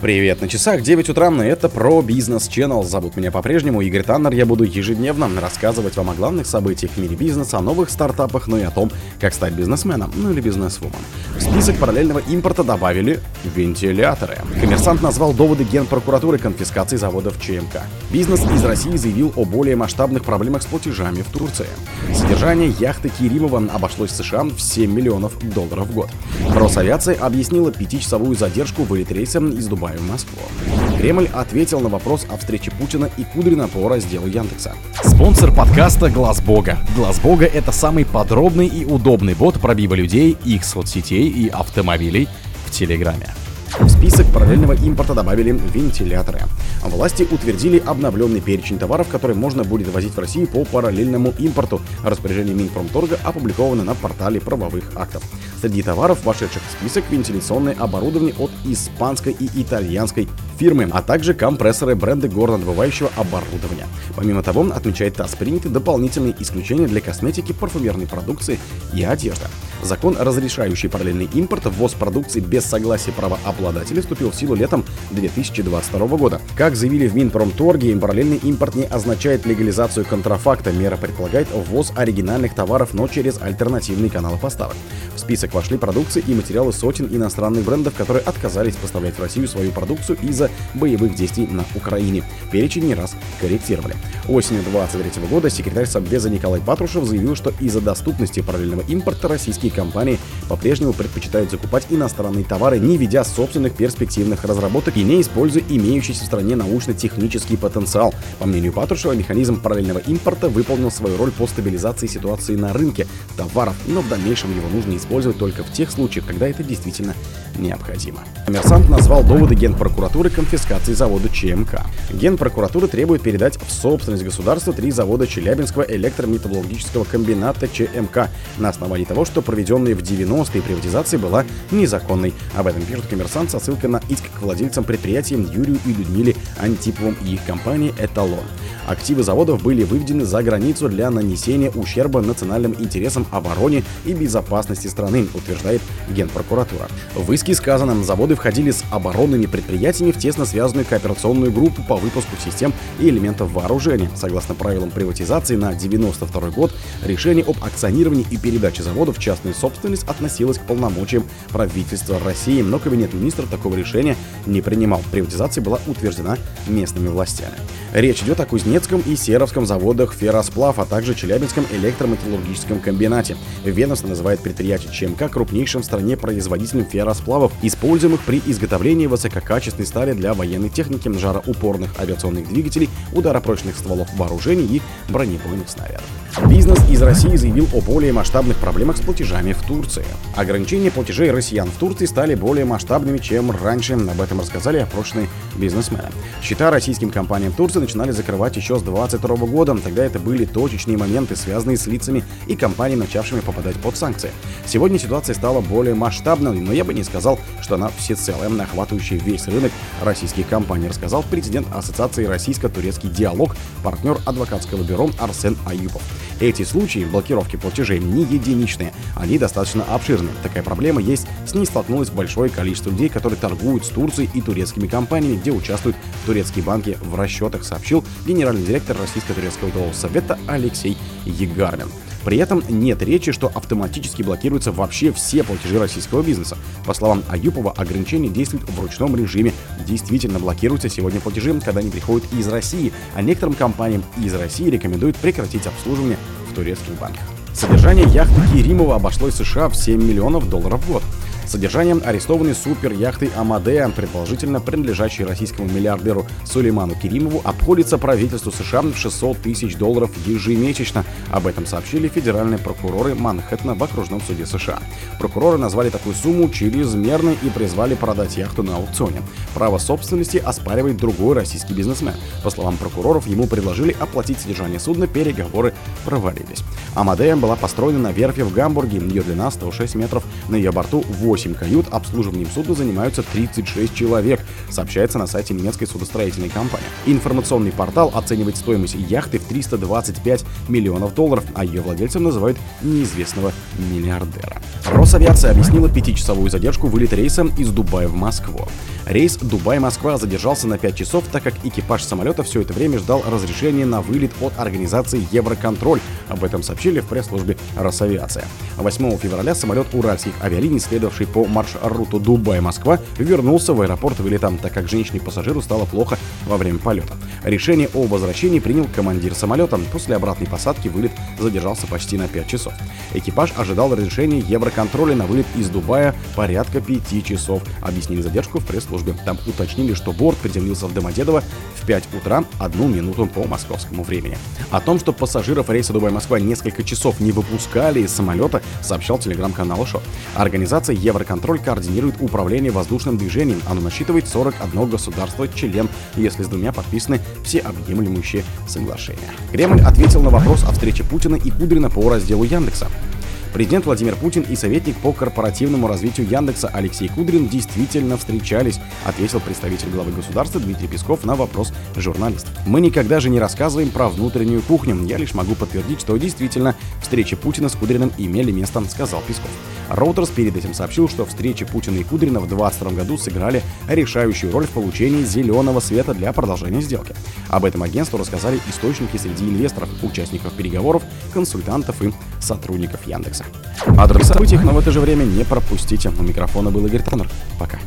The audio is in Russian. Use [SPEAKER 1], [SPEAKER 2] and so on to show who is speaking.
[SPEAKER 1] Привет, на часах 9 утра, и это про бизнес Channel. Зовут меня по-прежнему Игорь Таннер. Я буду ежедневно рассказывать вам о главных событиях в мире бизнеса, о новых стартапах, ну и о том, как стать бизнесменом, ну или бизнесвумен. В список параллельного импорта добавили вентиляторы. Коммерсант назвал доводы генпрокуратуры конфискации заводов ЧМК. Бизнес из России заявил о более масштабных проблемах с платежами в Турции. Содержание яхты Киримова обошлось США в 7 миллионов долларов в год. Росавиация объяснила пятичасовую задержку вылет рейса из Дубая в Москву. Кремль ответил на вопрос о встрече Путина и Кудрина по разделу Яндекса. Спонсор подкаста Глаз Бога. Глаз Бога это самый подробный и удобный бот пробива людей, их соцсетей и автомобилей в Телеграме. В список параллельного импорта добавили вентиляторы. Власти утвердили обновленный перечень товаров, которые можно будет возить в Россию по параллельному импорту. Распоряжение Минпромторга опубликовано на портале правовых актов. Среди товаров, вошедших в список, вентиляционное оборудование от испанской и итальянской фирмы, а также компрессоры бренда горнодобывающего оборудования. Помимо того, отмечает ТАСС, приняты дополнительные исключения для косметики, парфюмерной продукции и одежды. Закон, разрешающий параллельный импорт, ввоз продукции без согласия правообладателей, вступил в силу летом 2022 года. Как заявили в Минпромторге, параллельный импорт не означает легализацию контрафакта. Мера предполагает ввоз оригинальных товаров, но через альтернативные каналы поставок. В список вошли продукции и материалы сотен иностранных брендов, которые отказались поставлять в Россию свою продукцию из-за боевых действий на Украине. Перечень не раз корректировали. Осенью 2023 года секретарь Совбеза Николай Патрушев заявил, что из-за доступности параллельного импорта российские компании по-прежнему предпочитают закупать иностранные товары, не ведя собственных перспективных разработок и не используя имеющийся в стране научно-технический потенциал. По мнению Патрушева, механизм параллельного импорта выполнил свою роль по стабилизации ситуации на рынке товаров, но в дальнейшем его нужно использовать только в тех случаях, когда это действительно необходимо. Коммерсант назвал доводы Генпрокуратуры конфискации завода ЧМК. Генпрокуратура требует передать в собственность государства три завода Челябинского электрометаллургического комбината ЧМК на основании того, что проведенная в 90-е приватизация была незаконной. Об этом пишет коммерсант со ссылкой на иск к владельцам предприятия Юрию и Людмиле Антиповым и их компании «Эталон». Активы заводов были выведены за границу для нанесения ущерба национальным интересам обороне и безопасности страны, утверждает Генпрокуратура. В иске сказано, заводы входили с оборонными предприятиями в тесно связанную кооперационную группу по выпуску систем и элементов вооружения. Согласно правилам приватизации на 92 год, решение об акционировании и передаче заводов в частную собственность относилось к полномочиям правительства России, но Кабинет министров такого решения не принимал. Приватизация была утверждена местными властями. Речь идет о Кузнецком и Серовском заводах «Ферросплав», а также Челябинском электрометаллургическом комбинате. Ведомство называет предприятие ЧМК крупнейшим в стране производителем ферросплавов, используемых при изготовлении высококачественной стали для военной техники, жароупорных авиационных двигателей, ударопрочных стволов вооружений и бронебойных снарядов. Бизнес из России заявил о более масштабных проблемах с платежами в Турции. Ограничения платежей россиян в Турции стали более масштабными, чем раньше. Об этом рассказали опрошенные бизнесмены. Счета российским компаниям Турции начинали закрывать еще с 2022 года. Тогда это были точечные моменты, связанные с лицами и компаниями, начавшими попадать под санкции. Сегодня ситуация стала более масштабной, но я бы не сказал, что она всецело охватывающая весь рынок российских компаний, рассказал президент Ассоциации Российско-Турецкий диалог, партнер адвокатского бюро Арсен Аюпов. Эти случаи блокировки платежей не единичные, они достаточно обширны. Такая проблема есть, с ней столкнулось большое количество людей, которые торгуют с Турцией и турецкими компаниями, где участвуют турецкие банки в расчетах, сообщил генеральный директор Российско-турецкого долларового совета Алексей Егармин. При этом нет речи, что автоматически блокируются вообще все платежи российского бизнеса. По словам Аюпова, ограничения действуют в ручном режиме. Действительно блокируются сегодня платежи, когда они приходят из России, а некоторым компаниям из России рекомендуют прекратить обслуживание в турецких банках. Содержание яхты Керимова обошлось США в 7 миллионов долларов в год содержанием арестованной супер-яхты «Амадея», предположительно принадлежащей российскому миллиардеру Сулейману Керимову, обходится правительству США в 600 тысяч долларов ежемесячно. Об этом сообщили федеральные прокуроры Манхэттена в окружном суде США. Прокуроры назвали такую сумму чрезмерной и призвали продать яхту на аукционе. Право собственности оспаривает другой российский бизнесмен. По словам прокуроров, ему предложили оплатить содержание судна, переговоры провалились. «Амадея» была построена на верфи в Гамбурге, ее длина 106 метров, на ее борту 8 8 кают, обслуживанием судна занимаются 36 человек, сообщается на сайте немецкой судостроительной компании. Информационный портал оценивает стоимость яхты в 325 миллионов долларов, а ее владельцем называют неизвестного миллиардера. Росавиация объяснила пятичасовую задержку вылета рейса из Дубая в Москву. Рейс Дубай-Москва задержался на 5 часов, так как экипаж самолета все это время ждал разрешения на вылет от организации Евроконтроль. Об этом сообщили в пресс-службе Росавиация. 8 февраля самолет уральских авиалиний, следовавший по маршруту Дубай-Москва, вернулся в аэропорт вылета, так как женщине-пассажиру стало плохо во время полета. Решение о возвращении принял командир самолета. После обратной посадки вылет задержался почти на 5 часов. Экипаж ожидал разрешения Евроконтроля на вылет из Дубая порядка 5 часов. Объяснили задержку в пресс-службе. Там уточнили, что борт приземлился в Домодедово в 5 утра, одну минуту по московскому времени. О том, что пассажиров рейса Дубай-Москва несколько часов не выпускали из самолета, сообщал телеграм-канал ШО. Организация Евроконтроль координирует управление воздушным движением. Оно насчитывает 41 государство-член, если с двумя подписаны все объемлющие соглашения. Кремль ответил на вопрос о встрече Путина и Кудрина по разделу Яндекса. Президент Владимир Путин и советник по корпоративному развитию Яндекса Алексей Кудрин действительно встречались, ответил представитель главы государства Дмитрий Песков на вопрос журналистов. Мы никогда же не рассказываем про внутреннюю кухню. Я лишь могу подтвердить, что действительно встречи Путина с Кудриным имели место, сказал Песков. Reuters перед этим сообщил, что встречи Путина и Кудрина в 2022 году сыграли решающую роль в получении зеленого света для продолжения сделки. Об этом агентству рассказали источники среди инвесторов, участников переговоров, консультантов и сотрудников Яндекса. О других событиях, но в это же время не пропустите. У микрофона был Игорь Таннер. Пока.